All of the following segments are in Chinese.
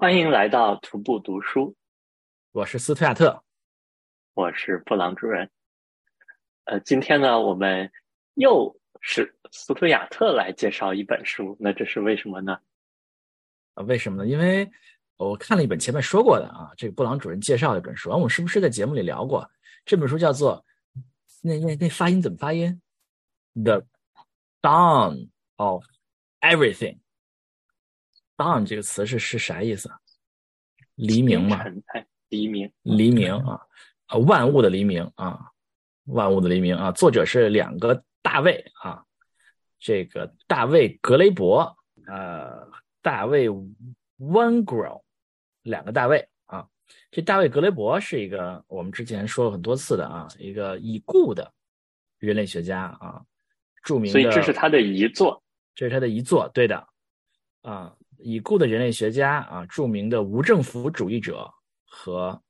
欢迎来到徒步读书，我是斯图亚特，我是布朗主任。呃，今天呢，我们又是斯图亚特来介绍一本书，那这是为什么呢？啊，为什么呢？因为我看了一本前面说过的啊，这个布朗主任介绍的一本书，我们是不是在节目里聊过？这本书叫做那那那发音怎么发音？The Dawn of Everything。Dawn 这个词是是啥意思？黎明嘛？哎，黎明，黎明啊啊，万物的黎明啊，万物的黎明啊。作者是两个大卫啊，这个大卫格雷伯，呃，大卫 One Grow，两个大卫啊。这大卫格雷伯是一个我们之前说了很多次的啊，一个已故的人类学家啊，著名的。所以这是他的遗作，这是他的遗作，对的啊。已故的人类学家啊，著名的无政府主义者和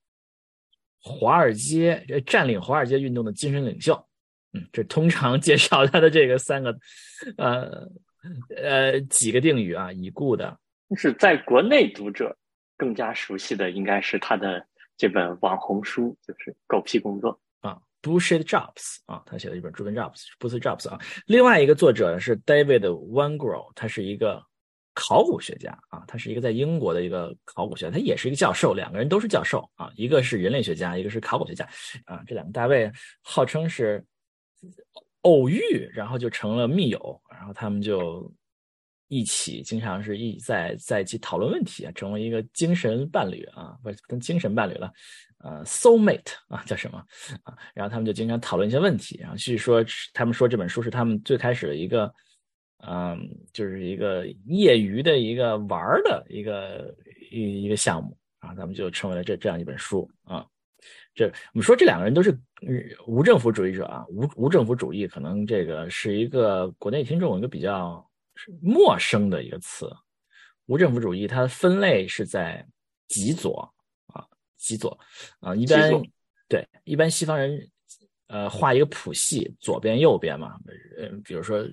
华尔街占领华尔街运动的精神领袖，嗯，这通常介绍他的这个三个，呃呃几个定语啊，已故的。是在国内读者更加熟悉的，应该是他的这本网红书，就是《狗屁工作》啊，Bullshit Jobs 啊，他写的一本《Driven Jobs》，Bullshit Jobs 啊。另外一个作者是 David Grow，他是一个。考古学家啊，他是一个在英国的一个考古学家，他也是一个教授，两个人都是教授啊，一个是人类学家，一个是考古学家啊，这两个大卫号称是偶遇，然后就成了密友，然后他们就一起经常是一在在一起讨论问题啊，成为一个精神伴侣啊，不是跟精神伴侣了，呃，soul mate 啊叫什么啊？然后他们就经常讨论一些问题，然后据说他们说这本书是他们最开始的一个。嗯，就是一个业余的一个玩的一个一一个项目啊，咱们就成为了这这样一本书啊。这我们说这两个人都是无政府主义者啊，无无政府主义可能这个是一个国内听众一个比较陌生的一个词。无政府主义它的分类是在极左啊，极左啊，一般对一般西方人呃画一个谱系，左边右边嘛，嗯，比如说。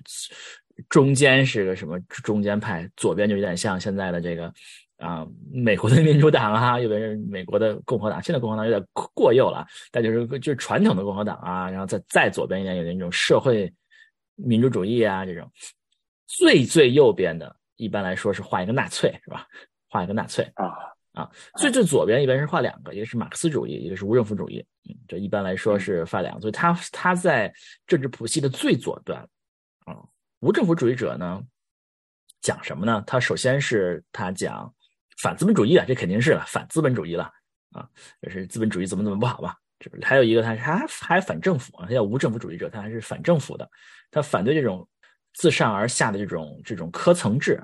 中间是个什么中间派，左边就有点像现在的这个啊，美国的民主党啊，右边是美国的共和党。现在共和党有点过右了，但就是就是传统的共和党啊，然后再再左边一点有那种社会民主主义啊这种。最最右边的，一般来说是画一个纳粹，是吧？画一个纳粹啊啊。最最左边一般是画两个，一个是马克思主义，一个是无政府主义。嗯，这一般来说是画两个，所以他他在政治谱系的最左端啊。无政府主义者呢，讲什么呢？他首先是他讲反资本主义啊，这肯定是了，反资本主义了啊，就是资本主义怎么怎么不好吧？这不还有一个，他他还反政府啊，他叫无政府主义者，他还是反政府的，他反对这种自上而下的这种这种科层制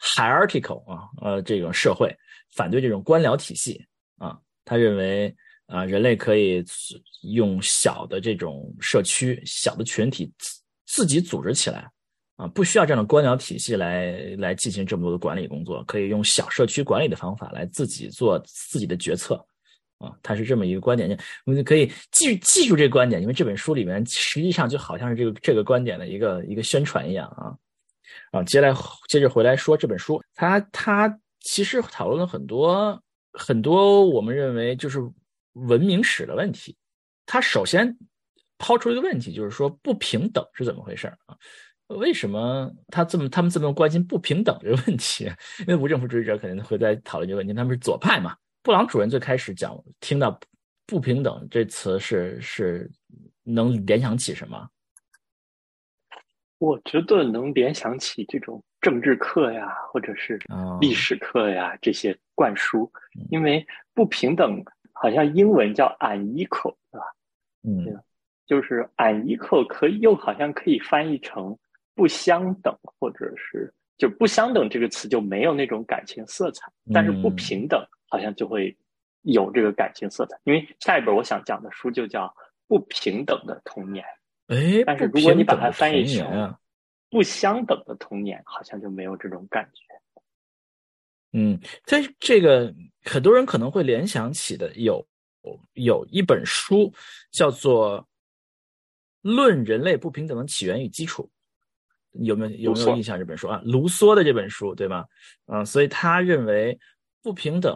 ，hierarchical 啊，呃，这种社会，反对这种官僚体系啊，他认为啊，人类可以用小的这种社区、小的群体。自己组织起来，啊，不需要这样的官僚体系来来进行这么多的管理工作，可以用小社区管理的方法来自己做自己的决策，啊，他是这么一个观点，我们就可以记记住这个观点，因为这本书里面实际上就好像是这个这个观点的一个一个宣传一样啊，啊，接来接着回来说这本书，他他其实讨论了很多很多我们认为就是文明史的问题，他首先。抛出一个问题，就是说不平等是怎么回事啊？为什么他这么他们这么关心不平等这个问题？因为无政府主义者肯定会在讨论这个问题，他们是左派嘛。布朗主任最开始讲听到不平等这词是是能联想起什么？我觉得能联想起这种政治课呀，或者是历史课呀这些灌输，因为不平等好像英文叫 unequal，对吧？嗯。就是 unequal 可以又好像可以翻译成不相等，或者是就不相等这个词就没有那种感情色彩，但是不平等好像就会有这个感情色彩。因为下一本我想讲的书就叫《不平等的童年》，哎，但是如果你把它翻译成不相等的童年，好像就没有这种感觉。嗯，在这个很多人可能会联想起的有有一本书叫做。论人类不平等的起源与基础，有没有有没有印象这本书啊？卢梭的这本书，对吧？嗯，所以他认为不平等，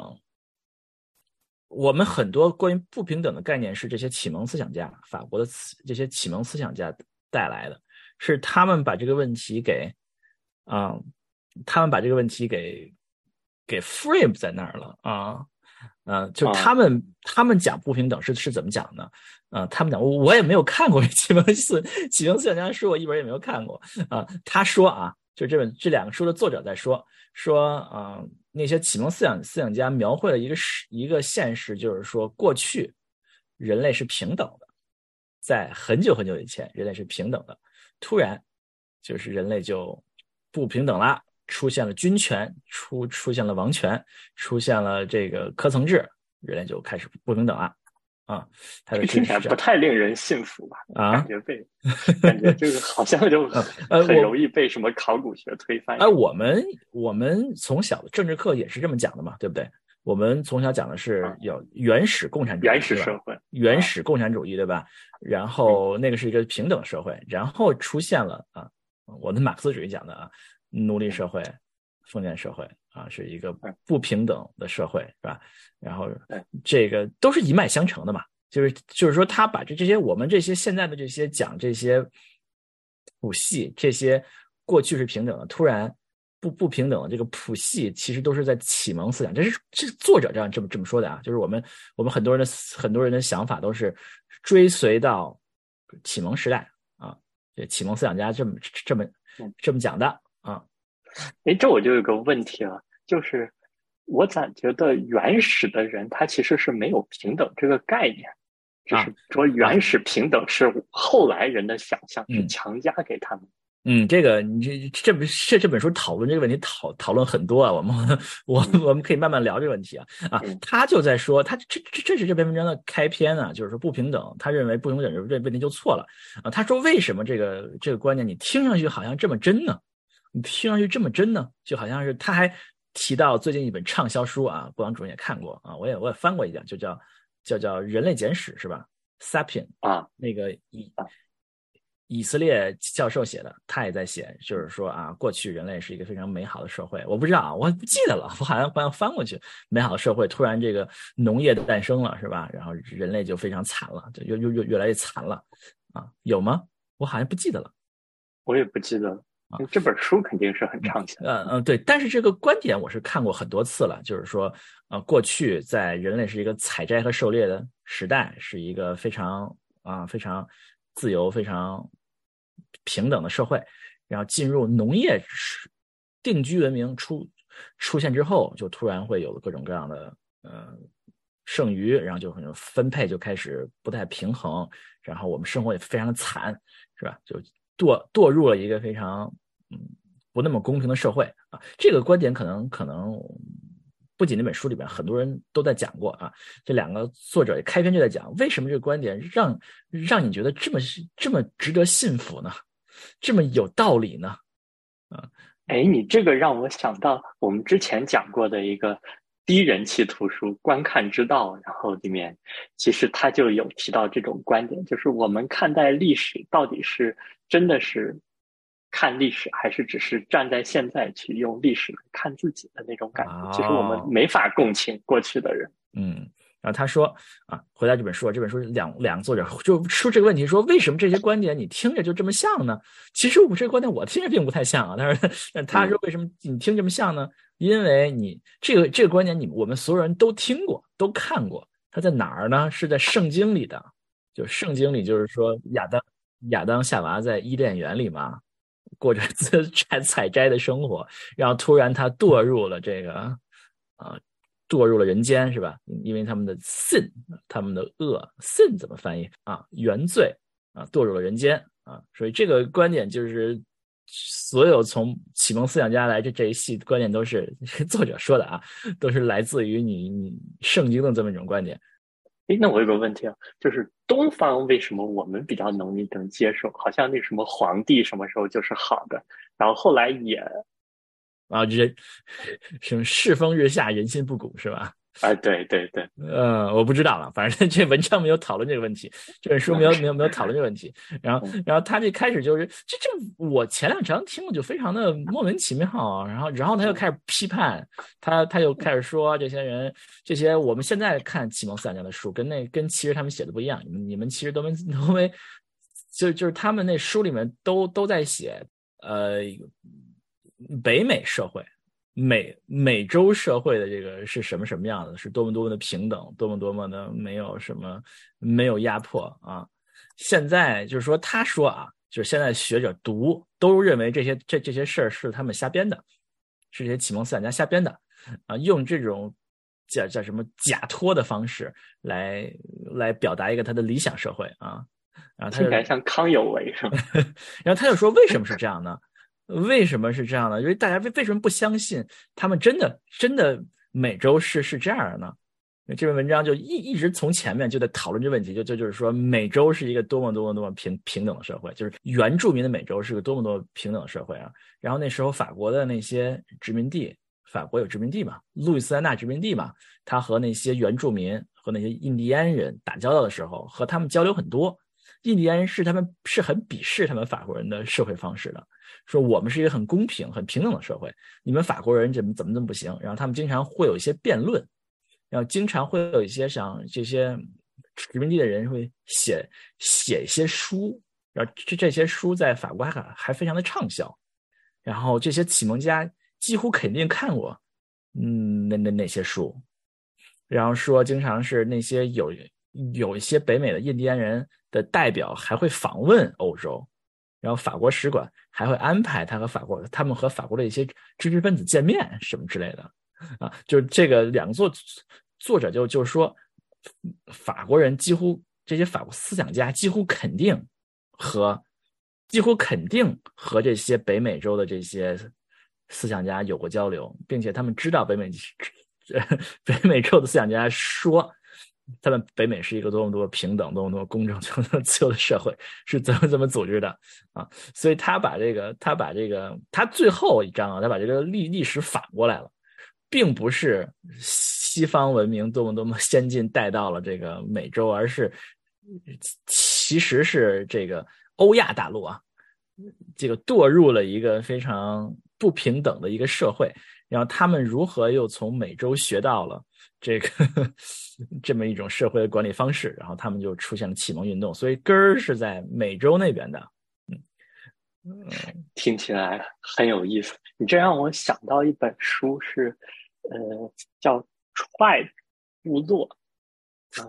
我们很多关于不平等的概念是这些启蒙思想家，法国的这些启蒙思想家带来的，是他们把这个问题给，啊，他们把这个问题给给 frame 在那儿了啊。嗯，就他们他们讲不平等是是怎么讲呢？啊，他们讲我我也没有看过启蒙思启蒙思想家书，我一本也没有看过啊。他说啊，就这本这两个书的作者在说说啊，那些启蒙思想思想家描绘了一个是一个现实，就是说过去人类是平等的，在很久很久以前人类是平等的，突然就是人类就不平等了。出现了军权，出出现了王权，出现了这个科层制，人类就开始不平等了啊！他的听起来不太令人信服吧？啊，感觉被感觉就是好像就 很容易被什么考古学推翻。哎，我们我们从小的政治课也是这么讲的嘛，对不对？我们从小讲的是有原始共产主义，原始社会，原始共产主义，对吧？然后那个是一个平等社会，然后出现了啊，我们马克思主义讲的啊。奴隶社会、封建社会啊，是一个不平等的社会，是吧？然后这个都是一脉相承的嘛，就是就是说，他把这这些我们这些现在的这些讲这些谱系，这些过去是平等的，突然不不平等的这个谱系，其实都是在启蒙思想，这是这作者这样这么这么说的啊，就是我们我们很多人的很多人的想法都是追随到启蒙时代啊，这启蒙思想家这么这么这么讲的。啊，哎，这我就有个问题了，就是我咋觉得原始的人他其实是没有平等这个概念，就是说原始平等是后来人的想象，是强加给他们。嗯，这个你这这本这这本书讨论这个问题讨讨论很多啊，我们我我们可以慢慢聊这个问题啊啊，他就在说他这这这是这篇文章的开篇啊，就是说不平等，他认为不平等这问题就错了啊，他说为什么这个这个观念你听上去好像这么真呢？你听上去这么真呢，就好像是他还提到最近一本畅销书啊，郭阳主任也看过啊，我也我也翻过一点，就叫叫叫《人类简史》是吧？Sapien 啊，那个以以色列教授写的，他也在写，就是说啊，过去人类是一个非常美好的社会，我不知道啊，我不记得了，我好像好像翻过去，美好的社会突然这个农业的诞生了是吧？然后人类就非常惨了，就越越越越来越惨了啊？有吗？我好像不记得了，我也不记得了。这本书肯定是很畅销。嗯嗯，对，但是这个观点我是看过很多次了，就是说，呃，过去在人类是一个采摘和狩猎的时代，是一个非常啊非常自由、非常平等的社会，然后进入农业定居文明出出现之后，就突然会有各种各样的呃剩余，然后就可能分配就开始不太平衡，然后我们生活也非常的惨，是吧？就。堕堕入了一个非常嗯不那么公平的社会啊，这个观点可能可能不仅那本书里边很多人都在讲过啊，这两个作者开篇就在讲为什么这个观点让让你觉得这么这么值得信服呢？这么有道理呢？啊，哎，你这个让我想到我们之前讲过的一个。低人气图书《观看之道》，然后里面其实他就有提到这种观点，就是我们看待历史到底是真的是看历史，还是只是站在现在去用历史来看自己的那种感觉？其实我们没法共情过去的人。嗯。然后他说啊，回答这本书，这本书两两个作者就出这个问题，说为什么这些观点你听着就这么像呢？其实我这个观点我听着并不太像啊。但是他说为什么你听这么像呢？因为你这个这个观点，你我们所有人都听过，都看过。它在哪儿呢？是在圣经里的。就圣经里就是说亚当亚当夏娃在伊甸园里嘛，过着 采采摘的生活，然后突然他堕入了这个啊。堕入了人间是吧？因为他们的 sin，他们的恶 sin 怎么翻译啊？原罪啊，堕入了人间啊，所以这个观点就是所有从启蒙思想家来这这一系观点都是作者说的啊，都是来自于你你圣经的这么一种观点。哎，那我有个问题啊，就是东方为什么我们比较能能接受？好像那什么皇帝什么时候就是好的，然后后来也。啊，人 什么世风日下，人心不古，是吧？啊，对对对，呃，我不知道了，反正这文章没有讨论这个问题，这本书没有没有没有讨论这个问题。然后，然后他这开始就是这这，我前两章听了就非常的莫名其妙。然后，然后他又开始批判他，他又开始说这些人，这些我们现在看启蒙思想家的书，跟那跟其实他们写的不一样。你们你们其实都没都没，就就是他们那书里面都都在写，呃，北美社会。美美洲社会的这个是什么什么样的？是多么多么的平等，多么多么的没有什么没有压迫啊！现在就是说，他说啊，就是现在学者读都认为这些这这些事儿是他们瞎编的，是这些启蒙思想家瞎编的啊，用这种叫叫什么假托的方式来来表达一个他的理想社会啊。然后他听起来像康有为是吧？然后他就说，为什么是这样呢？为什么是这样的？因为大家为为什么不相信他们真的真的美洲是是这样的呢？这篇文章就一一直从前面就在讨论这问题，就就就是说美洲是一个多么多么多么平平等的社会，就是原住民的美洲是个多么多么平等的社会啊。然后那时候法国的那些殖民地，法国有殖民地嘛，路易斯安那殖民地嘛，他和那些原住民和那些印第安人打交道的时候，和他们交流很多。印第安人是他们是很鄙视他们法国人的社会方式的。说我们是一个很公平、很平等的社会，你们法国人怎么怎么怎么不行？然后他们经常会有一些辩论，然后经常会有一些像这些殖民地的人会写写一些书，然后这这些书在法国还还非常的畅销，然后这些启蒙家几乎肯定看过，嗯，那那那些书，然后说经常是那些有有一些北美的印第安人的代表还会访问欧洲。然后法国使馆还会安排他和法国他们和法国的一些知识分子见面什么之类的，啊，就是这个两个作作者就就是说，法国人几乎这些法国思想家几乎肯定和几乎肯定和这些北美洲的这些思想家有过交流，并且他们知道北美 北美洲的思想家说。他们北美是一个多么多么平等、多么多么公正、多么多么自由的社会，是怎么怎么组织的啊？所以他把这个，他把这个，他最后一章啊，他把这个历历史反过来了，并不是西方文明多么多么 先进带到了这个美洲，而是其实是这个欧亚大陆啊，这个堕入了一个非常不平等的一个社会，然后他们如何又从美洲学到了。这个 这么一种社会的管理方式，然后他们就出现了启蒙运动，所以根儿是在美洲那边的。嗯，听起来很有意思。你这让我想到一本书，是呃叫《Tribe 部落》，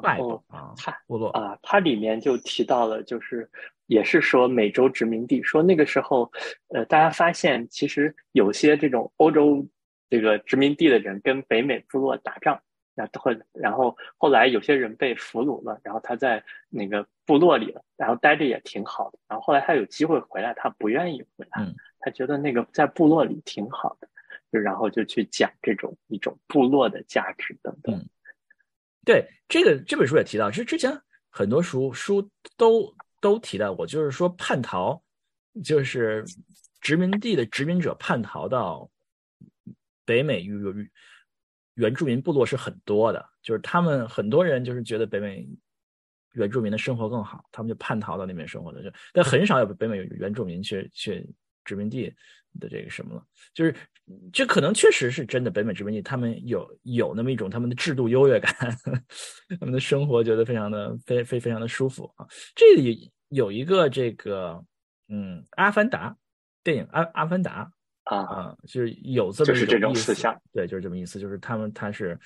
然后啊，部落啊，它里面就提到了，就是也是说美洲殖民地，说那个时候呃，大家发现其实有些这种欧洲这个殖民地的人跟北美部落打仗。然后，然后后来有些人被俘虏了，然后他在那个部落里了，然后待着也挺好的。然后后来他有机会回来，他不愿意回来，他觉得那个在部落里挺好的，就然后就去讲这种一种部落的价值等等。对，这个这本书也提到，其实之前很多书书都都提到过，就是说叛逃，就是殖民地的殖民者叛逃到北美与与。原住民部落是很多的，就是他们很多人就是觉得北美原住民的生活更好，他们就叛逃到那边生活的，就但很少有北美原住民去去殖民地的这个什么了，就是这可能确实是真的，北美殖民地他们有有那么一种他们的制度优越感，他们的生活觉得非常的非非非常的舒服啊。这里有一个这个嗯，阿凡达电影阿阿凡达。啊啊就是有这么就是这种思想，对，就是这么意思，就是他们他是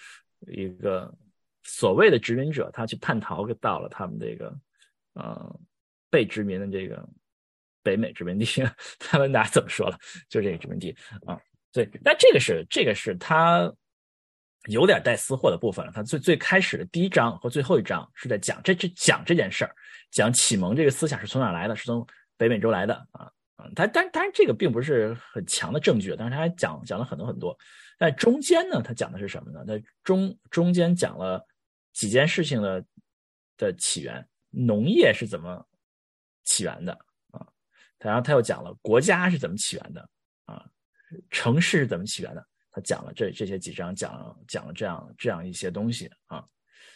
一个所谓的殖民者，他去叛逃到了他们这个呃被殖民的这个北美殖民地，他们哪怎么说了？就这个殖民地啊，对，但这个是这个是他有点带私货的部分了。他最最开始的第一章和最后一章是在讲这这讲这件事儿，讲启蒙这个思想是从哪来的，是从北美洲来的啊。他但当然这个并不是很强的证据，但是他还讲讲了很多很多。在中间呢，他讲的是什么呢？在中中间讲了几件事情的的起源，农业是怎么起源的啊？然后他又讲了国家是怎么起源的啊？城市是怎么起源的？他讲了这这些几章，讲了讲了这样这样一些东西啊，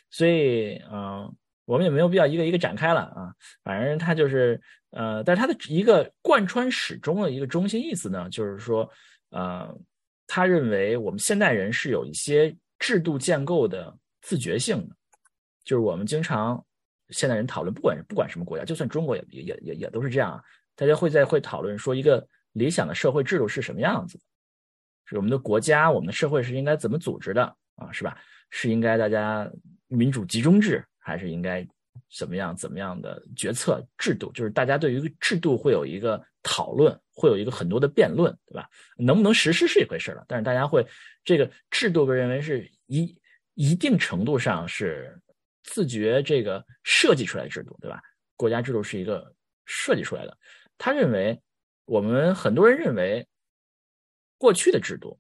所以嗯，我们也没有必要一个一个展开了啊，反正他就是呃，但是他的一个贯穿始终的一个中心意思呢，就是说呃，他认为我们现代人是有一些制度建构的自觉性的，就是我们经常现代人讨论，不管不管什么国家，就算中国也也也也都是这样，大家会在会讨论说一个。理想的社会制度是什么样子的？是我们的国家、我们的社会是应该怎么组织的啊？是吧？是应该大家民主集中制，还是应该怎么样、怎么样的决策制度？就是大家对于制度会有一个讨论，会有一个很多的辩论，对吧？能不能实施是一回事了，但是大家会这个制度被认为是一一定程度上是自觉这个设计出来的制度，对吧？国家制度是一个设计出来的，他认为。我们很多人认为，过去的制度，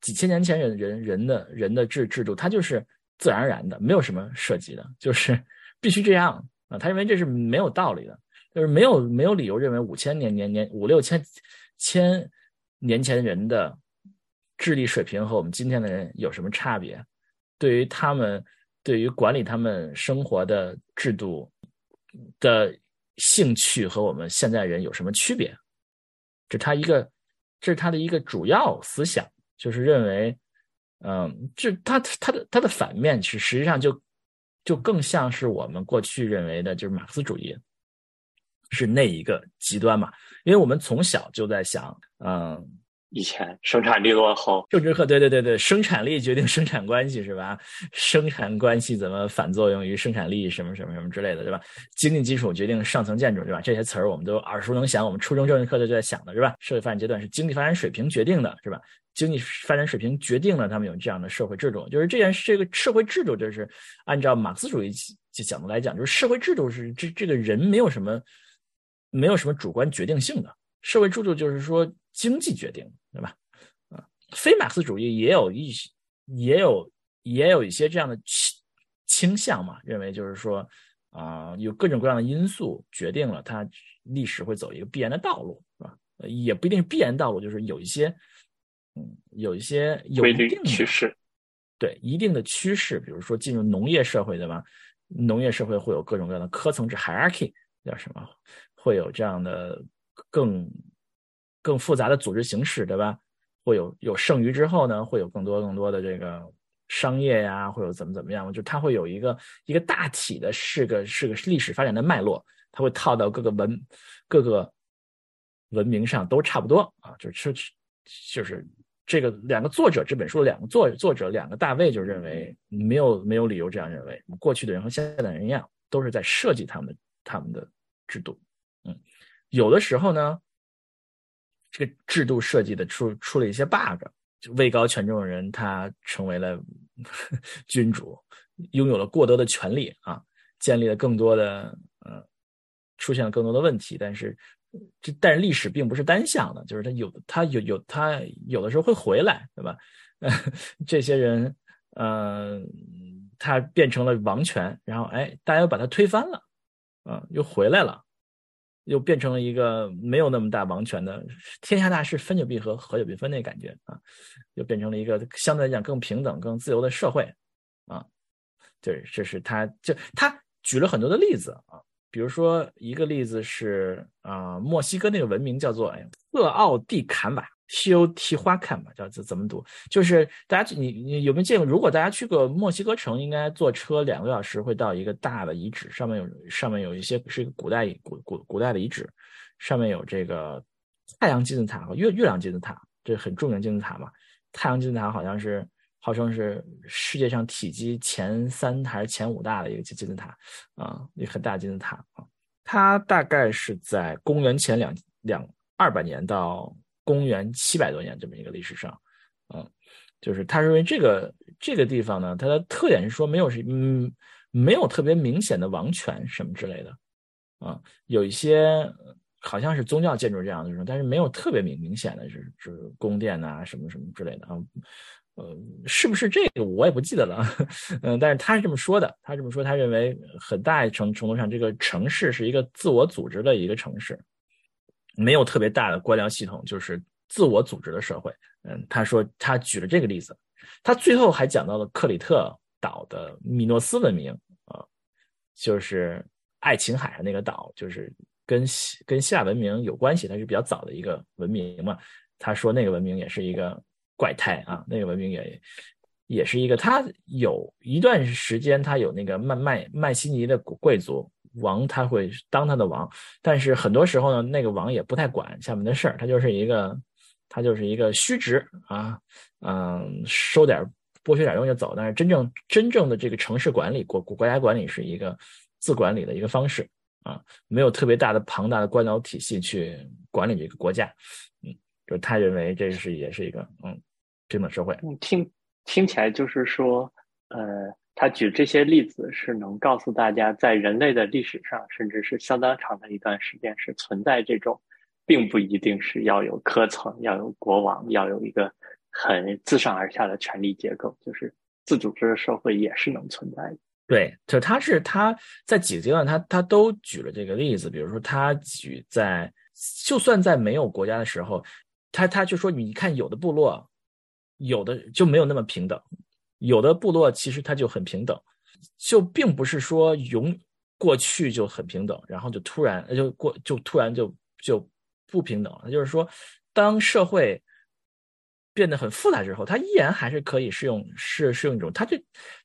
几千年前人人人的人的制制度，它就是自然而然的，没有什么设计的，就是必须这样啊。他认为这是没有道理的，就是没有没有理由认为五千年年年五六千千年前人的智力水平和我们今天的人有什么差别？对于他们对于管理他们生活的制度的兴趣和我们现在人有什么区别？这他一个，这是他的一个主要思想，就是认为，嗯，这他他的他的反面是实际上就就更像是我们过去认为的，就是马克思主义，是那一个极端嘛？因为我们从小就在想，嗯。以前生产力落后，政治课，对对对对，生产力决定生产关系是吧？生产关系怎么反作用于生产力，什么什么什么之类的，对吧？经济基础决定上层建筑，对吧？这些词儿我们都耳熟能详，我们初中政治课就在想的是吧？社会发展阶段是经济发展水平决定的，是吧？经济发展水平决定了他们有这样的社会制度，就是这件这个社会制度，就是按照马克思主义角度来讲，就是社会制度是这这个人没有什么没有什么主观决定性的，社会制度就是说。经济决定，对吧？啊，非马克思主义也有一些，也有也有一些这样的倾倾向嘛，认为就是说，啊，有各种各样的因素决定了它历史会走一个必然的道路，是吧？也不一定是必然道路，就是有一些，嗯，有一些有一定的趋势，对一定的趋势，比如说进入农业社会，对吧？农业社会会有各种各样的科层制 hierarchy，叫什么？会有这样的更。更复杂的组织形式，对吧？会有有剩余之后呢，会有更多更多的这个商业呀，会有怎么怎么样？就它会有一个一个大体的，是个是个历史发展的脉络，它会套到各个文各个文明上都差不多啊。就是就是这个两个作者这本书的两个作作者两个大卫就认为没有没有理由这样认为，过去的人和现在的人一样，都是在设计他们的他们的制度。嗯，有的时候呢。这个制度设计的出出了一些 bug，就位高权重的人他成为了 君主，拥有了过多的权利啊，建立了更多的呃，出现了更多的问题。但是这但是历史并不是单向的，就是他有他有有他有的时候会回来，对吧？这些人嗯，他变成了王权，然后哎，大家又把他推翻了，啊，又回来了。又变成了一个没有那么大王权的天下大事，分久必合，合久必分那感觉啊，又变成了一个相对来讲更平等、更自由的社会啊。对，这是他就他举了很多的例子啊，比如说一个例子是啊，墨西哥那个文明叫做哎赫奥蒂坎瓦。T o t 花看吧，叫怎怎么读？就是大家你你有没有见过？如果大家去过墨西哥城，应该坐车两个小时会到一个大的遗址，上面有上面有一些是一个古代古古古代的遗址，上面有这个太阳金字塔和月月亮金字塔，这很著名金字塔嘛。太阳金字塔好像是号称是世界上体积前三还是前五大的一个金金字塔啊，一个很大金字塔啊。它大概是在公元前两两二百年到。公元七百多年这么一个历史上，嗯，就是他认为这个这个地方呢，它的特点是说没有是嗯没有特别明显的王权什么之类的，啊，有一些好像是宗教建筑这样的，但是没有特别明明显的是是宫殿呐什么什么之类的啊，呃，是不是这个我也不记得了，嗯，但是他是这么说的，他这么说，他认为很大程程度上这个城市是一个自我组织的一个城市。没有特别大的官僚系统，就是自我组织的社会。嗯，他说他举了这个例子，他最后还讲到了克里特岛的米诺斯文明啊，就是爱琴海那个岛，就是跟希跟希腊文明有关系，它是比较早的一个文明嘛。他说那个文明也是一个怪胎啊，那个文明也也是一个，他有一段时间他有那个曼曼曼西尼的贵族王，他会当他的王，但是很多时候呢，那个王也不太管下面的事儿，他就是一个。他就是一个虚职啊，嗯，收点剥削点东西就走。但是真正真正的这个城市管理国国家管理是一个自管理的一个方式啊，没有特别大的庞大的官僚体系去管理这个国家。嗯，就他认为这是也是一个嗯平等社会。听听起来就是说，呃，他举这些例子是能告诉大家，在人类的历史上，甚至是相当长的一段时间是存在这种。并不一定是要有科层，要有国王，要有一个很自上而下的权力结构，就是自组织的社会也是能存在的。对，就他是他在几个阶段，他他都举了这个例子，比如说他举在就算在没有国家的时候，他他就说你看有的部落有的就没有那么平等，有的部落其实它就很平等，就并不是说永过去就很平等，然后就突然就过就突然就就。不平等了，就是说，当社会变得很复杂之后，它依然还是可以适用，是适用一种，他这，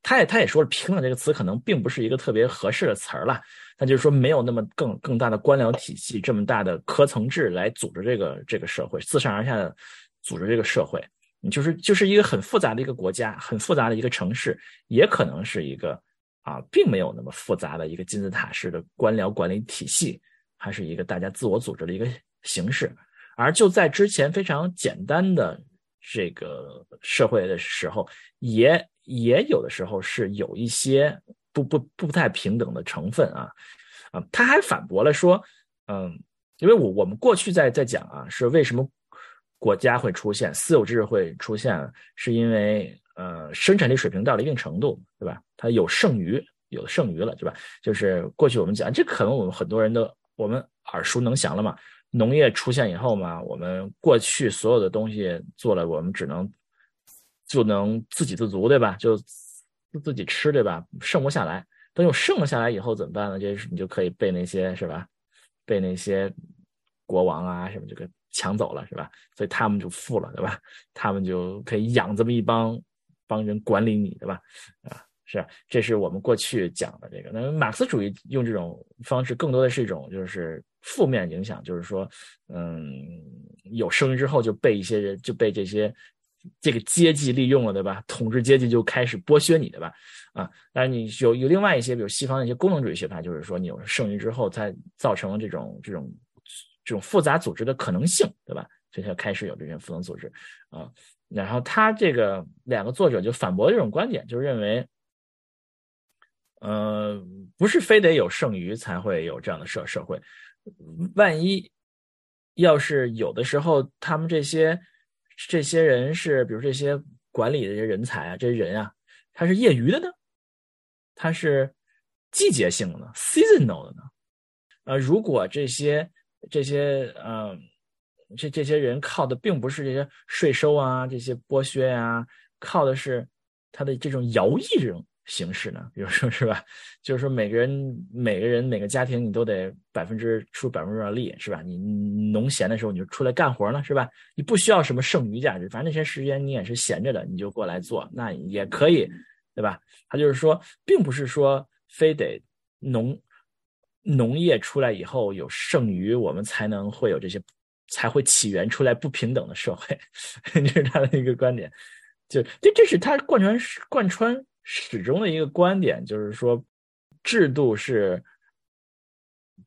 他也他也说了，平等这个词可能并不是一个特别合适的词儿了。那就是说，没有那么更更大的官僚体系，这么大的科层制来组织这个这个社会，自上而下的组织这个社会，就是就是一个很复杂的一个国家，很复杂的一个城市，也可能是一个啊，并没有那么复杂的一个金字塔式的官僚管理体系，还是一个大家自我组织的一个。形式，而就在之前非常简单的这个社会的时候，也也有的时候是有一些不不不太平等的成分啊啊，他还反驳了说，嗯，因为我我们过去在在讲啊，是为什么国家会出现私有制会出现，是因为呃生产力水平到了一定程度，对吧？它有剩余，有剩余了，对吧？就是过去我们讲，这可能我们很多人都我们耳熟能详了嘛。农业出现以后嘛，我们过去所有的东西做了，我们只能就能自给自足，对吧？就自己吃，对吧？剩不下来，等有剩了下来以后怎么办呢？就是你就可以被那些是吧？被那些国王啊什么就给抢走了，是吧？所以他们就富了，对吧？他们就可以养这么一帮帮人管理你，对吧？啊。是，这是我们过去讲的这个。那马克思主义用这种方式，更多的是一种就是负面影响，就是说，嗯，有生育之后就被一些人就被这些这个阶级利用了，对吧？统治阶级就开始剥削你，对吧？啊，但是你有有另外一些，比如西方的一些功能主义学派，就是说你有剩余之后，才造成了这种这种这种复杂组织的可能性，对吧？所以才开始有这些复杂组织啊。然后他这个两个作者就反驳这种观点，就认为。呃，不是非得有剩余才会有这样的社社会，万一要是有的时候，他们这些这些人是，比如这些管理的这些人才啊，这些人啊，他是业余的呢，他是季节性的呢，seasonal 的呢？呃，如果这些这些呃这这些人靠的并不是这些税收啊，这些剥削呀，靠的是他的这种徭役这种。形式呢？比如说是吧？就是说每个人、每个人、每个家庭，你都得百分之出百分之多少力，是吧？你农闲的时候，你就出来干活呢，是吧？你不需要什么剩余价值，反正那些时间你也是闲着的，你就过来做，那也可以，对吧？他就是说，并不是说非得农农业出来以后有剩余，我们才能会有这些，才会起源出来不平等的社会，这是他的一个观点。就这，这是他贯穿贯穿。始终的一个观点就是说，制度是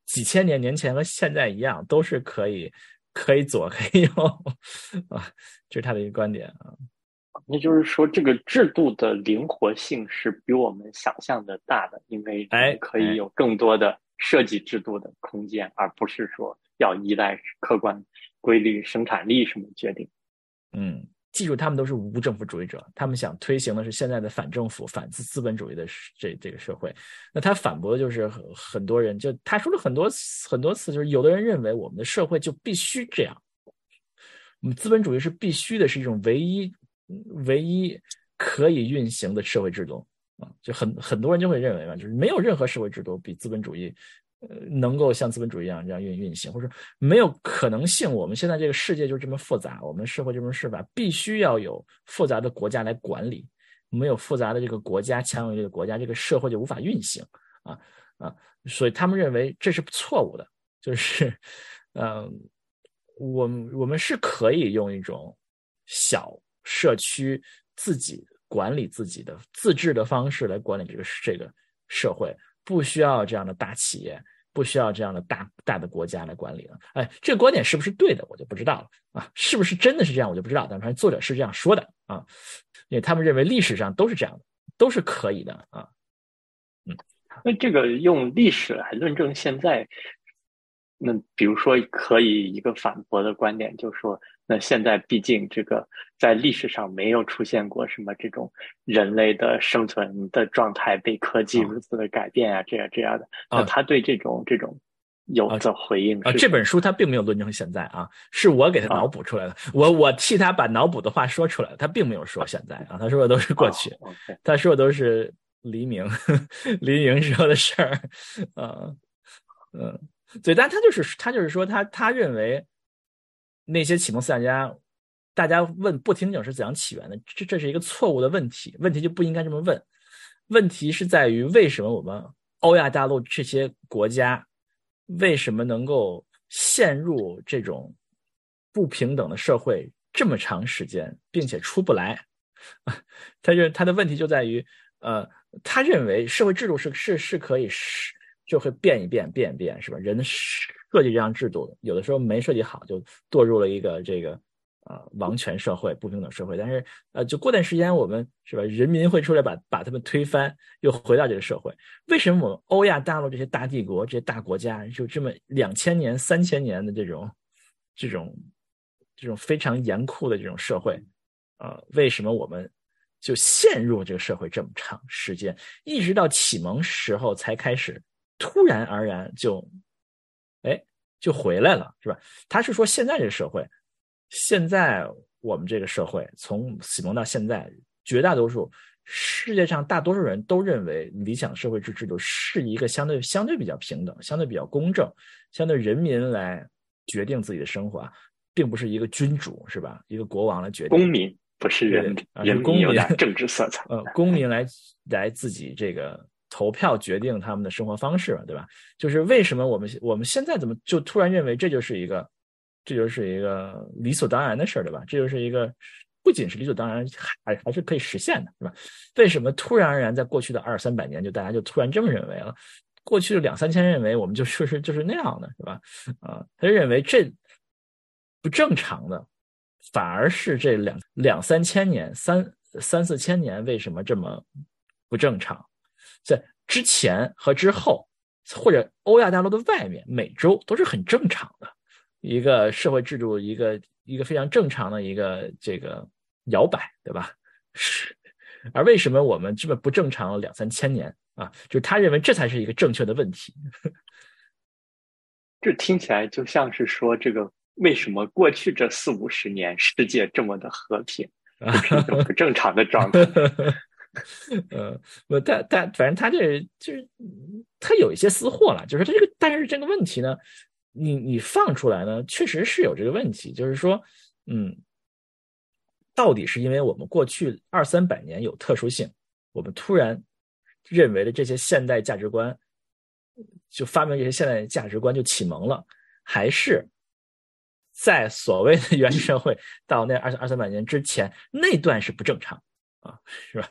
几千年年前和现在一样，都是可以可以左 可以右啊，这是他的一个观点啊。那就是说，这个制度的灵活性是比我们想象的大的，因为哎可以有更多的设计制度的空间，而不是说要依赖客观规律、生产力什么决定。嗯。记住，他们都是无政府主义者，他们想推行的是现在的反政府、反资资本主义的这这个社会。那他反驳的就是很多人，就他说了很多很多次，就是有的人认为我们的社会就必须这样，我们资本主义是必须的，是一种唯一唯一可以运行的社会制度啊。就很很多人就会认为嘛，就是没有任何社会制度比资本主义呃能够像资本主义一样这样运运行，或者没有可能性。我们现在这个世界就这么复杂，我们社会这么释法，必须要有复杂的国家来管理。没有复杂的这个国家，强有这个国家，这个社会就无法运行啊啊！所以他们认为这是错误的，就是，嗯，我们我们是可以用一种小社区自己管理自己的自治的方式来管理这个这个社会，不需要这样的大企业，不需要这样的大大的国家来管理了。哎，这个观点是不是对的，我就不知道了啊！是不是真的是这样，我就不知道。但反正作者是这样说的啊。因为他们认为历史上都是这样的，都是可以的啊。嗯，那这个用历史来论证现在，那比如说可以一个反驳的观点，就是说，那现在毕竟这个在历史上没有出现过什么这种人类的生存的状态被科技如此的改变啊，这样这样的。那他对这种这种。有的回应啊，这本书他并没有论证现在啊，是我给他脑补出来的，我我替他把脑补的话说出来了，他并没有说现在啊，他说的都是过去，他说的都是黎明 黎明时候的事儿，啊嗯，对，但他就是他就是说他他认为那些启蒙思想家，大家问不听讲是怎样起源的，这这是一个错误的问题，问题就不应该这么问，问题是在于为什么我们欧亚大陆这些国家。为什么能够陷入这种不平等的社会这么长时间，并且出不来？他认他的问题就在于，呃，他认为社会制度是是是可以是就会变一变变一变，是吧？人设计这样制度，有的时候没设计好，就堕入了一个这个。呃，王权社会、不平等社会，但是呃，就过段时间，我们是吧？人民会出来把把他们推翻，又回到这个社会。为什么我们欧亚大陆这些大帝国、这些大国家，就这么两千年、三千年的这种、这种、这种非常严酷的这种社会，啊，为什么我们就陷入这个社会这么长时间，一直到启蒙时候才开始突然而然就，哎，就回来了，是吧？他是说现在这个社会。现在我们这个社会从启蒙到现在，绝大多数世界上大多数人都认为理想社会制制度是一个相对相对比较平等、相对比较公正、相对人民来决定自己的生活，并不是一个君主是吧？一个国王来决定。公民不是人，人公民政治色彩。呃，公民来来自己这个投票决定他们的生活方式嘛，对吧？就是为什么我们我们现在怎么就突然认为这就是一个？这就是一个理所当然的事儿，对吧？这就是一个不仅是理所当然，还还是可以实现的，是吧？为什么突然而然在过去的二三百年，就大家就突然这么认为了？过去的两三千认为我们就说是就是那样的，是吧？啊，他就认为这不正常的，反而是这两两三千年、三三四千年为什么这么不正常？在之前和之后，或者欧亚大陆的外面，美洲都是很正常的。一个社会制度，一个一个非常正常的一个这个摇摆，对吧？是，而为什么我们这么不正常了两三千年啊？就是他认为这才是一个正确的问题。这听起来就像是说，这个为什么过去这四五十年世界这么的和平，是一种不正常的状态？呃，我他他反正他这就是他有一些私货了，就是他这个，但是这个问题呢？你你放出来呢，确实是有这个问题，就是说，嗯，到底是因为我们过去二三百年有特殊性，我们突然认为的这些现代价值观，就发明这些现代价值观就启蒙了，还是在所谓的 原始社会到那二二三百年之前那段是不正常啊，是吧？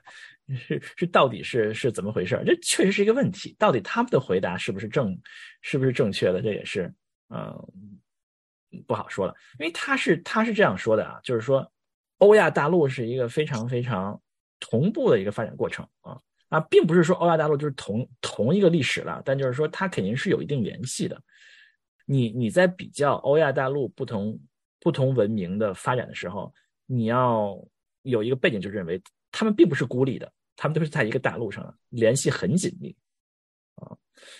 是是，到底是是怎么回事？这确实是一个问题。到底他们的回答是不是正，是不是正确的？这也是。嗯，不好说了，因为他是他是这样说的啊，就是说，欧亚大陆是一个非常非常同步的一个发展过程啊啊，并不是说欧亚大陆就是同同一个历史了，但就是说它肯定是有一定联系的。你你在比较欧亚大陆不同不同文明的发展的时候，你要有一个背景，就认为他们并不是孤立的，他们都是在一个大陆上的，联系很紧密啊，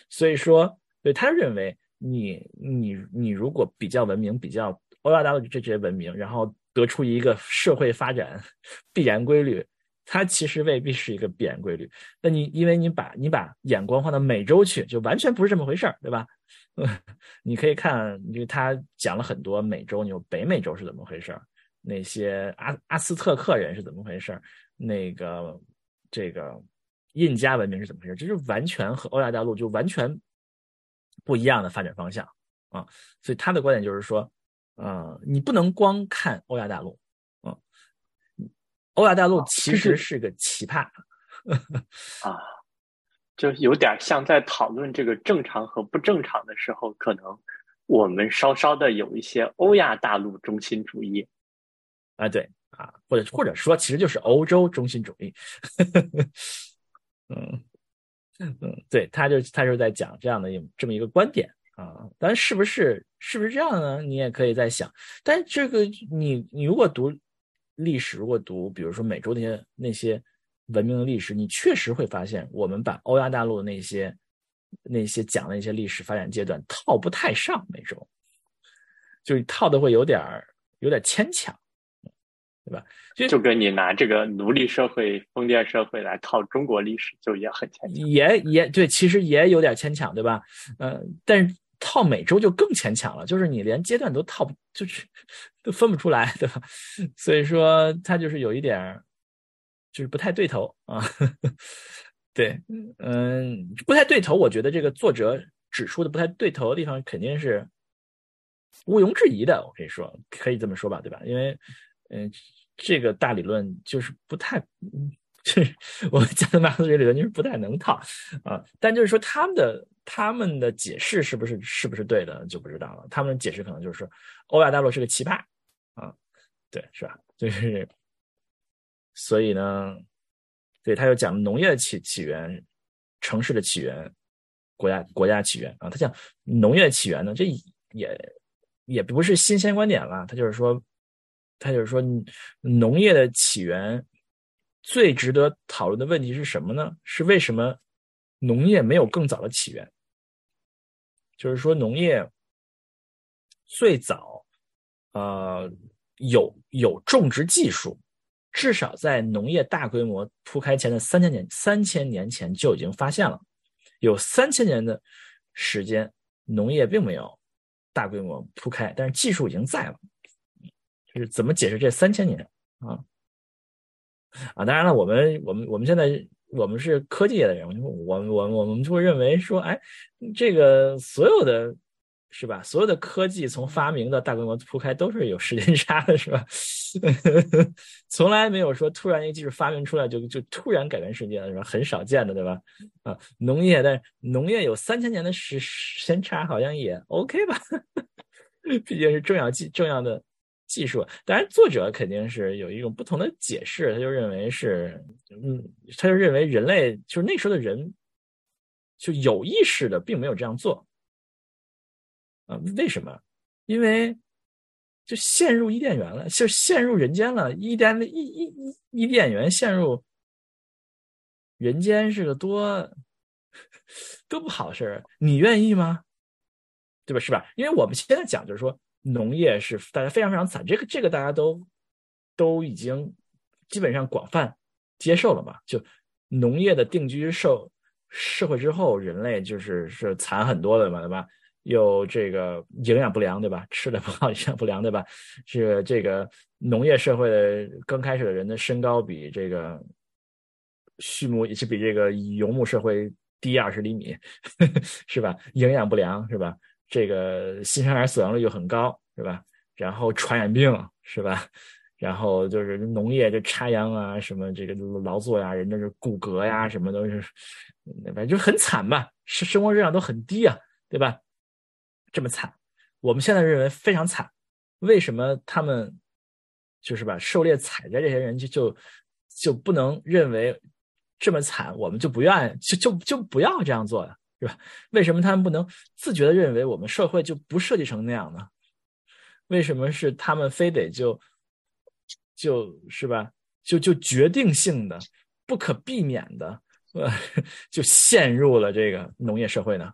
所以说，对他认为。你你你如果比较文明、比较欧亚大陆这些文明，然后得出一个社会发展必然规律，它其实未必是一个必然规律。那你因为你把你把眼光放到美洲去，就完全不是这么回事儿，对吧？你可以看，就他讲了很多美洲，你有北美洲是怎么回事儿，那些阿阿斯特克人是怎么回事儿，那个这个印加文明是怎么回事儿，这是完全和欧亚大陆就完全不一样的发展方向啊。所以他的观点就是说，呃，你不能光看欧亚大陆，嗯，欧亚大陆其实是个奇葩啊。就有点像在讨论这个正常和不正常的时候，可能我们稍稍的有一些欧亚大陆中心主义啊，对啊，或者或者说其实就是欧洲中心主义，嗯嗯，对，他就他就在讲这样的这么一个观点啊，但是不是是不是这样呢？你也可以在想，但这个你你如果读历史，如果读比如说美洲那些那些。文明的历史，你确实会发现，我们把欧亚大陆的那些、那些讲的一些历史发展阶段套不太上美洲，就套的会有点儿有点牵强，对吧？就就跟你拿这个奴隶社会、封建社会来套中国历史，就也很牵强。也也对，其实也有点牵强，对吧？嗯，但是套美洲就更牵强了，就是你连阶段都套，就是 都分不出来，对吧？所以说，它就是有一点。就是不太对头啊，对，嗯，不太对头。我觉得这个作者指出的不太对头的地方，肯定是毋庸置疑的。我可以说，可以这么说吧，对吧？因为，嗯，这个大理论就是不太，就是我们讲的马克思主义理论就是不太能套啊。但就是说，他们的他们的解释是不是是不是对的，就不知道了。他们的解释可能就是，欧亚大陆是个奇葩啊，对，是吧？就是。所以呢，对他又讲农业的起起源、城市的起源、国家国家起源啊。他讲农业的起源呢，这也也不是新鲜观点了。他就是说，他就是说，农业的起源最值得讨论的问题是什么呢？是为什么农业没有更早的起源？就是说，农业最早呃有有种植技术。至少在农业大规模铺开前的三千年，三千年前就已经发现了，有三千年的时间，农业并没有大规模铺开，但是技术已经在了。就是怎么解释这三千年啊？啊，当然了，我们我们我们现在我们是科技业的人，我我我我们就会认为说，哎，这个所有的。是吧？所有的科技从发明到大规模铺开都是有时间 差的，是吧？从来没有说突然一个技术发明出来就就突然改变世界了，是吧？很少见的，对吧？啊，农业，但农业有三千年的时时间差，好像也 OK 吧？毕竟是重要技重要的技术。当然，作者肯定是有一种不同的解释，他就认为是，嗯，他就认为人类就是那时候的人就有意识的并没有这样做。啊，为什么？因为就陷入伊甸园了，就陷入人间了。伊甸的伊伊伊伊甸园陷入人间是个多 多不好事儿，你愿意吗？对吧？是吧？因为我们现在讲就是说，农业是大家非常非常惨，这个这个大家都都已经基本上广泛接受了嘛。就农业的定居社社会之后，人类就是是惨很多的嘛，对吧？有这个营养不良，对吧？吃的不好，营养不良，对吧？是这个农业社会的刚开始的人的身高比这个畜牧也是比这个游牧社会低二十厘米，是吧？营养不良，是吧？这个新生儿死亡率就很高，是吧？然后传染病，是吧？然后就是农业这插秧啊，什么这个劳作呀，人家是骨骼呀，什么都是，反正就很惨吧，生生活质量都很低啊，对吧？这么惨，我们现在认为非常惨。为什么他们就是把狩猎采摘这些人就就就不能认为这么惨？我们就不愿就就就不要这样做呀，是吧？为什么他们不能自觉的认为我们社会就不设计成那样呢？为什么是他们非得就就是吧？就就决定性的、不可避免的呃，就陷入了这个农业社会呢？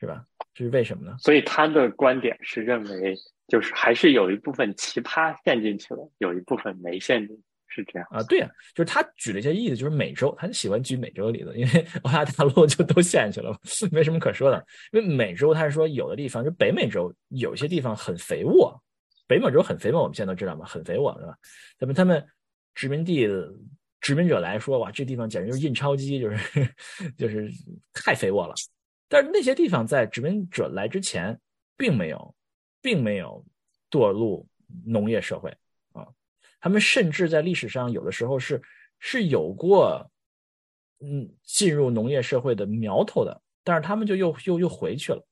是吧？这是为什么呢？所以他的观点是认为就是还是有一部分奇葩陷进去了，有一部分没陷进，是这样啊？对呀，就是他举了一些例子，就是美洲，他就喜欢举美洲的例子，因为欧亚大陆就都陷进去了，没什么可说的。因为美洲，他是说有的地方，就北美洲有些地方很肥沃，北美洲很肥沃，我们现在都知道嘛，很肥沃，对吧？那么他们殖民地殖民者来说，哇，这地方简直就是印钞机，就是 就是太肥沃了。但是那些地方在殖民者来之前，并没有。并没有堕入农业社会啊，他们甚至在历史上有的时候是是有过嗯进入农业社会的苗头的，但是他们就又又又回去了，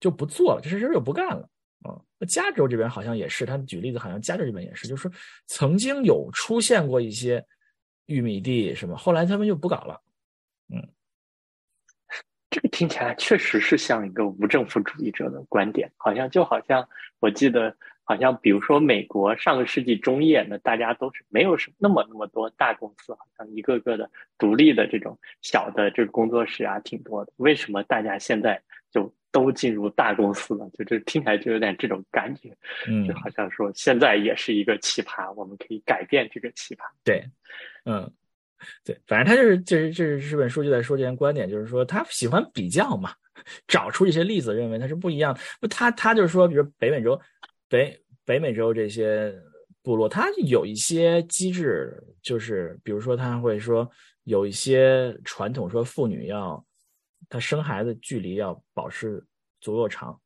就不做了，这事儿又不干了啊。那加州这边好像也是，他举例子好像加州这边也是，就是说曾经有出现过一些玉米地什么，后来他们又不搞了，嗯。这个听起来确实是像一个无政府主义者的观点，好像就好像我记得，好像比如说美国上个世纪中叶呢，大家都是没有什那么那么多大公司，好像一个个的独立的这种小的这个工作室啊挺多的。为什么大家现在就都进入大公司了？就这听起来就有点这种感觉，嗯，就好像说现在也是一个奇葩，我们可以改变这个奇葩。对，嗯。对，反正他就是，就是就是这本书就在说这些观点，就是说他喜欢比较嘛，找出一些例子，认为它是不一样。不，他他就是说，比如北美洲、北北美洲这些部落，它有一些机制，就是比如说他会说有一些传统，说妇女要她生孩子距离要保持足够长，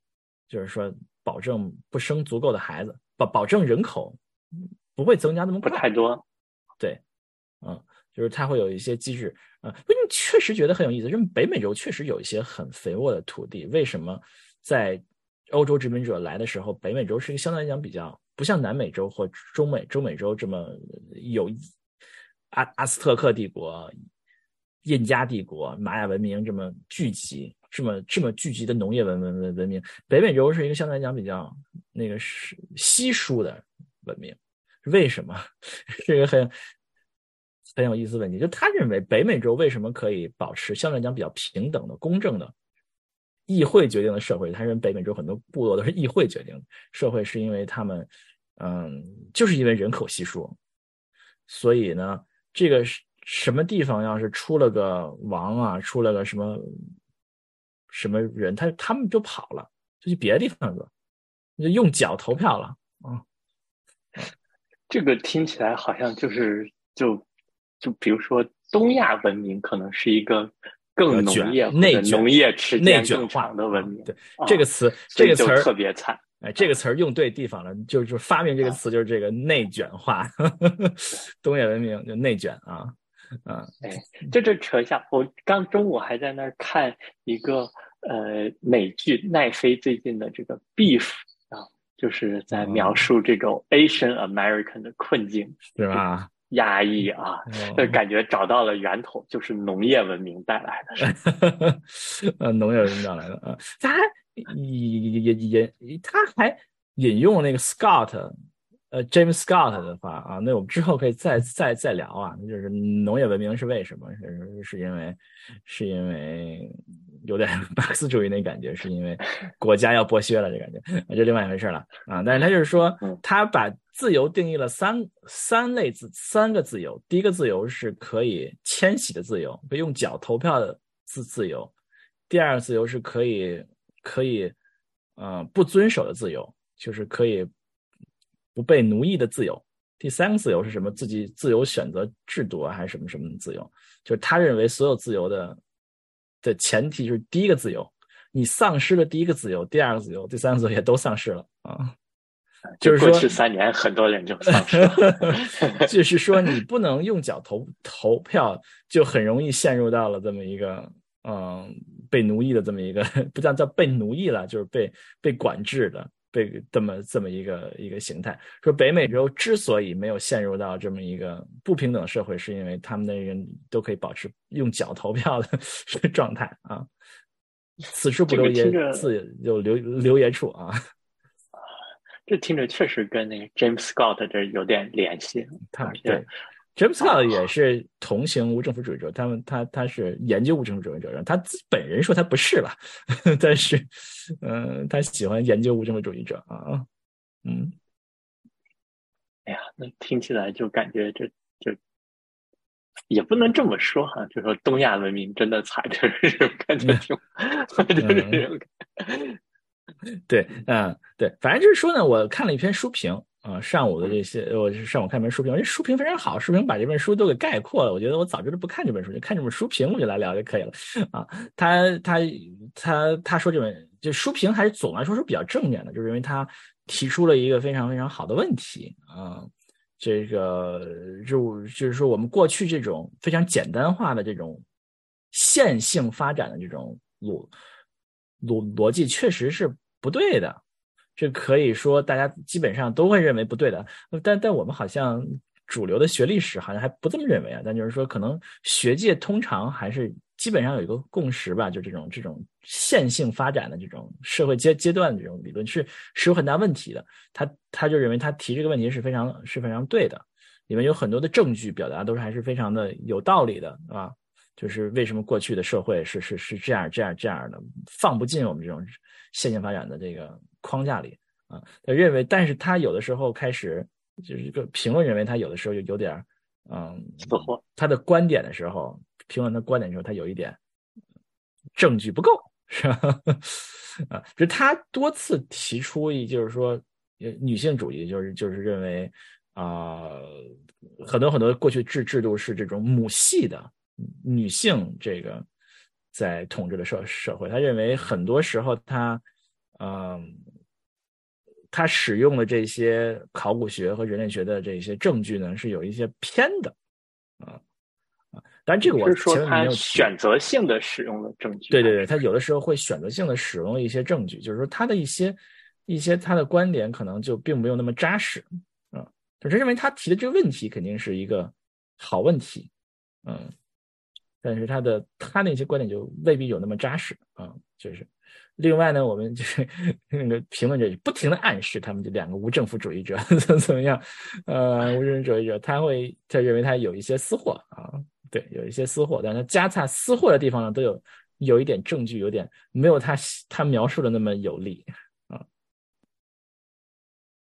就是说保证不生足够的孩子，保保证人口不会增加那么不太多。对，嗯。就是它会有一些机制啊，不，你确实觉得很有意思。因为北美洲确实有一些很肥沃的土地，为什么在欧洲殖民者来的时候，北美洲是一个相对来讲比较不像南美洲或中美中美洲这么有阿阿斯特克帝国、印加帝国、玛雅文明这么聚集，这么这么聚集的农业文文文文明？北美洲是一个相对来讲比较那个是稀疏的文明，为什么？是一个很。很有意思问题，就他认为北美洲为什么可以保持相对来讲比较平等的、公正的议会决定的社会？他认为北美洲很多部落都是议会决定社会，是因为他们，嗯，就是因为人口稀疏，所以呢，这个什么地方要是出了个王啊，出了个什么什么人，他他们就跑了，就去别的地方了，就用脚投票了啊。这个听起来好像就是就。就比如说，东亚文明可能是一个更农业、内农业时间更长的文明。对这个词，这个词儿特别惨。哎，这个词儿用对地方了，就就发明这个词就是这个内卷化。东亚文明就内卷啊，啊，哎，就这扯一下，我刚中午还在那儿看一个呃美剧，奈飞最近的这个 Beef 啊，就是在描述这种 Asian American 的困境，是吧？压抑啊，就感觉找到了源头，就是农业文明带来的。呃，农业文明带来的啊，他还引引引，他还引用那个 Scott，呃，James Scott 的话啊，那我们之后可以再再再聊啊，那就是农业文明是为什么？是是因为是因为。有点马 克思主义那感觉，是因为国家要剥削了，这感觉，那就另外一回事了啊。但是他就是说，他把自由定义了三三类自三个自由。第一个自由是可以迁徙的自由，可以用脚投票的自自由；第二个自由是可以可以呃不遵守的自由，就是可以不被奴役的自由；第三个自由是什么？自己自由选择制度啊，还是什么什么自由？就是他认为所有自由的。的前提就是第一个自由，你丧失了第一个自由，第二个自由，第三个自由也都丧失了啊。就是说，过去三年很多人就丧失了。就是说，你不能用脚投投票，就很容易陷入到了这么一个嗯被奴役的这么一个，不叫叫被奴役了，就是被被管制的。被这么这么一个一个形态，说北美洲之所以没有陷入到这么一个不平等社会，是因为他们的人都可以保持用脚投票的 状态啊。此处不留爷，自有留留爷处啊。这听着确实跟那个 James Scott 这有点联系，他对。James Scott 也是同情无政府主义者，他们他他是研究无政府主义者，他自本人说他不是了，但是，嗯，他喜欢研究无政府主义者啊。嗯，哎呀，那听起来就感觉这就也不能这么说哈，就说东亚文明真的惨，就是感觉挺，就是这种感对，嗯，对，反正就是说呢，我看了一篇书评啊，上午的这些，我是上午看一本书评，这书评非常好，书评把这本书都给概括了。我觉得我早知道不看这本书，就看这本书评，我就来聊就可以了啊。他他他他说这本就书评还是总来说是比较正面的，就是因为他提出了一个非常非常好的问题啊，这个就就是说我们过去这种非常简单化的这种线性发展的这种逻逻逻辑，确实是。不对的，这可以说大家基本上都会认为不对的，但但我们好像主流的学历史好像还不这么认为啊。但就是说，可能学界通常还是基本上有一个共识吧，就这种这种线性发展的这种社会阶阶段的这种理论是是有很大问题的。他他就认为他提这个问题是非常是非常对的，里面有很多的证据表达都是还是非常的有道理的，啊。就是为什么过去的社会是是是这样这样这样的，放不进我们这种线性发展的这个框架里啊。他认为，但是他有的时候开始就是一个评论，认为他有的时候有有点嗯，他的观点的时候，评论他观点的时候，他有一点证据不够，是吧？啊，就是他多次提出一，就是说女性主义，就是就是认为啊，很多很多过去制制度是这种母系的。女性这个在统治的社社会，他认为很多时候他，嗯，他使用的这些考古学和人类学的这些证据呢，是有一些偏的，啊啊，但这个我前面没有选择性的使用了证据，对对对，他有的时候会选择性的使用一些证据，就是说他的一些一些他的观点可能就并没有那么扎实，啊，就是认为他提的这个问题肯定是一个好问题，嗯。但是他的他那些观点就未必有那么扎实啊，就是。另外呢，我们就是 那个评论者不停的暗示他们这两个无政府主义者 怎么怎么样，呃，无政府主义者他会他认为他有一些私货啊，对，有一些私货，但他夹杂私货的地方呢，都有有一点证据，有点没有他他描述的那么有力。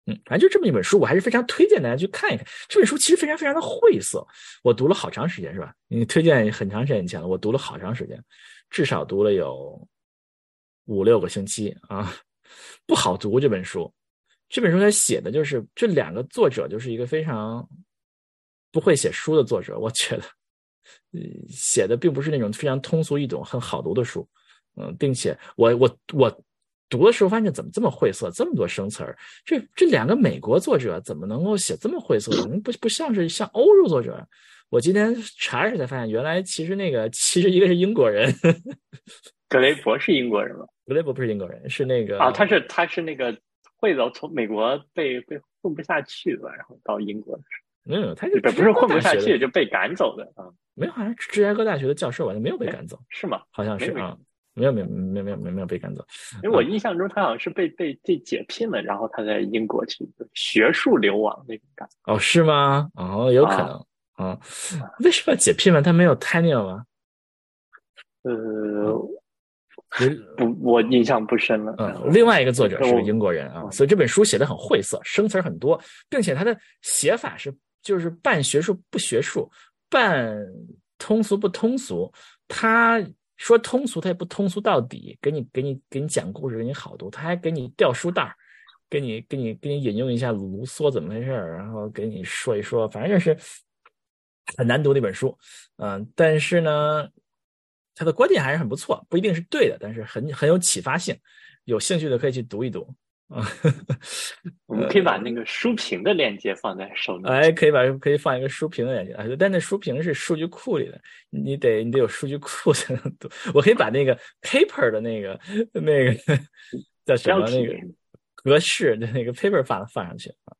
嗯，反正就这么一本书，我还是非常推荐大家去看一看。这本书其实非常非常的晦涩，我读了好长时间，是吧？你推荐很长时间以前了，我读了好长时间，至少读了有五六个星期啊，不好读这本书。这本书它写的就是这两个作者就是一个非常不会写书的作者，我觉得，写的并不是那种非常通俗易懂、很好读的书，嗯，并且我我我。读的时候发现怎么这么晦涩，这么多生词儿？这这两个美国作者怎么能够写这么晦涩？怎么不不像是像欧洲作者。我今天查一下才发现，原来其实那个其实一个是英国人，格雷伯是英国人吗？格雷伯不是英国人，是那个啊，他是他是那个会走，从美国被被混不下去了，然后到英国的。没有，他就不是混不下去就被赶走的啊。没有，好像芝加哥大学的教授，好像没有被赶走，是吗？好像是啊。没有没有没有没有没有被赶走，因为我印象中他好像是被被被解聘了，然后他在英国去学术流亡那种感觉。哦，是吗？哦，有可能啊。为什么解聘了？他没有 tenure 吗？呃，不，我印象不深了。嗯，另外一个作者是个英国人啊，所以这本书写的很晦涩，生词很多，并且他的写法是就是半学术不学术，半通俗不通俗，他。说通俗，他也不通俗到底，给你给你给你讲故事，给你好读，他还给你掉书袋儿，给你给你给你引用一下卢梭怎么回事儿，然后给你说一说，反正就是很难读的一本书，嗯，但是呢，他的观点还是很不错，不一定是对的，但是很很有启发性，有兴趣的可以去读一读。啊，我们可以把那个书评的链接放在手里。哎，可以把可以放一个书评的链接啊，但那书评是数据库里的，你得你得有数据库才能读。我可以把那个 paper 的那个那个 叫什么那个格式的那个 paper 放放上去啊。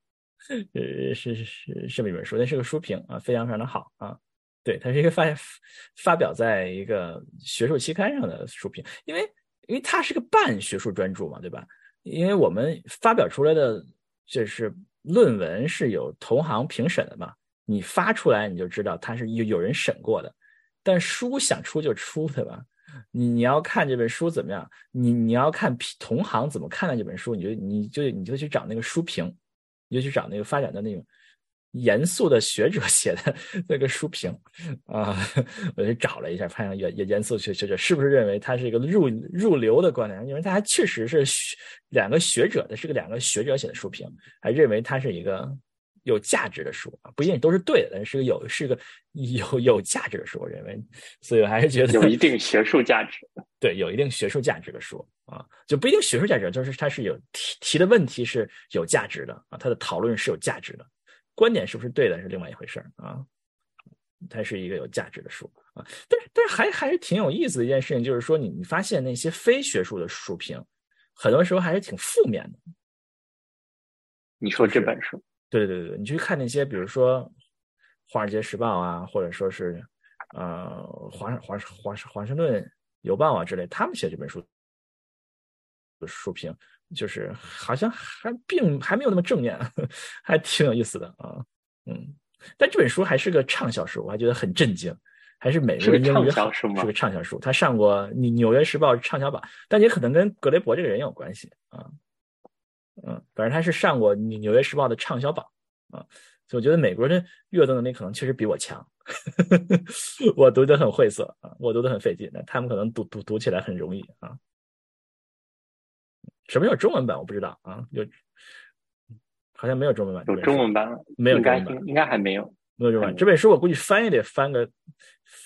呃，是是是这么一本书，那是个书评啊，非常非常的好啊。对，它是一个发发表在一个学术期刊上的书评，因为因为它是个半学术专著嘛，对吧？因为我们发表出来的就是论文是有同行评审的嘛，你发出来你就知道它是有有人审过的，但书想出就出，对吧？你你要看这本书怎么样？你你要看同行怎么看待这本书，你就你就你就去找那个书评，你就去找那个发展的那种严肃的学者 写的那个书评啊。我就找了一下，发现严严严肃学学者是不是认为他是一个入入流的观点？因为他还确实是两个学者的，是个两个学者写的书评，还认为他是一个。有价值的书啊，不一定都是对的，但是是个有是个有有价值的书，我认为，所以我还是觉得有一定学术价值。对，有一定学术价值的书啊，就不一定学术价值，就是它是有提提的问题是有价值的啊，它的讨论是有价值的，观点是不是对的是另外一回事啊，它是一个有价值的书啊，但是但是还还是挺有意思的一件事情，就是说你你发现那些非学术的书评，很多时候还是挺负面的。你说这本书？对对对，你去看那些，比如说《华尔街时报》啊，或者说是呃《华华华华盛顿邮报》啊之类，他们写这本书的书评，就是好像还并还没有那么正面，还挺有意思的啊。嗯，但这本书还是个畅销书，我还觉得很震惊，还是美国的英语好，是个畅销书。他上过《纽纽约时报》畅销榜，但也可能跟格雷伯这个人有关系啊。嗯，反正他是上过《纽纽约时报》的畅销榜啊，所以我觉得美国人阅读能力可能确实比我强。我读得很晦涩啊，我读得很费劲，那他们可能读读读起来很容易啊。什么叫中文版？我不知道啊，有好像没有中文版。有中文版了？没有中文版，应该还没有。没有中文版。这本书我估计翻译得翻个，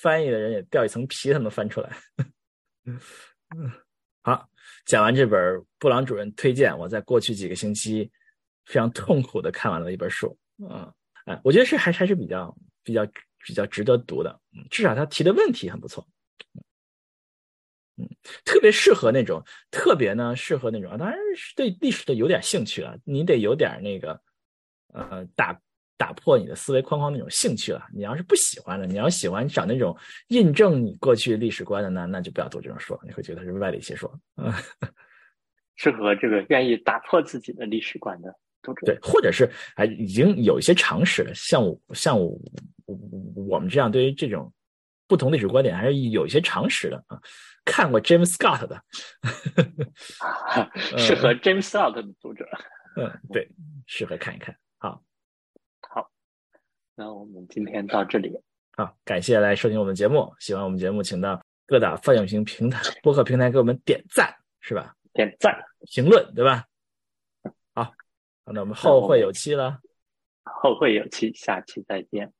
翻译的人也掉一层皮才能翻出来。嗯，好。讲完这本布朗主任推荐，我在过去几个星期非常痛苦的看完了一本书啊，哎，我觉得是还还是比较比较比较值得读的，嗯，至少他提的问题很不错，嗯，特别适合那种特别呢适合那种，当然是对历史的有点兴趣了，你得有点那个呃打。打破你的思维框框那种兴趣了。你要是不喜欢的，你要喜欢找那种印证你过去历史观的，那那就不要读这种书了，你会觉得是歪理邪说。嗯，适合这个愿意打破自己的历史观的读者。对，或者是还已经有一些常识了，像我像我我们这样对于这种不同历史观点还是有一些常识的啊。看过 James Scott 的，适合 James Scott 的读者。嗯，对，适合看一看。好，好那我们今天到这里，好，感谢来收听我们节目。喜欢我们节目，请到各大泛用型平台、播客平台给我们点赞，是吧？点赞、评论，对吧？好，那我们后会有期了。后会有期，下期再见。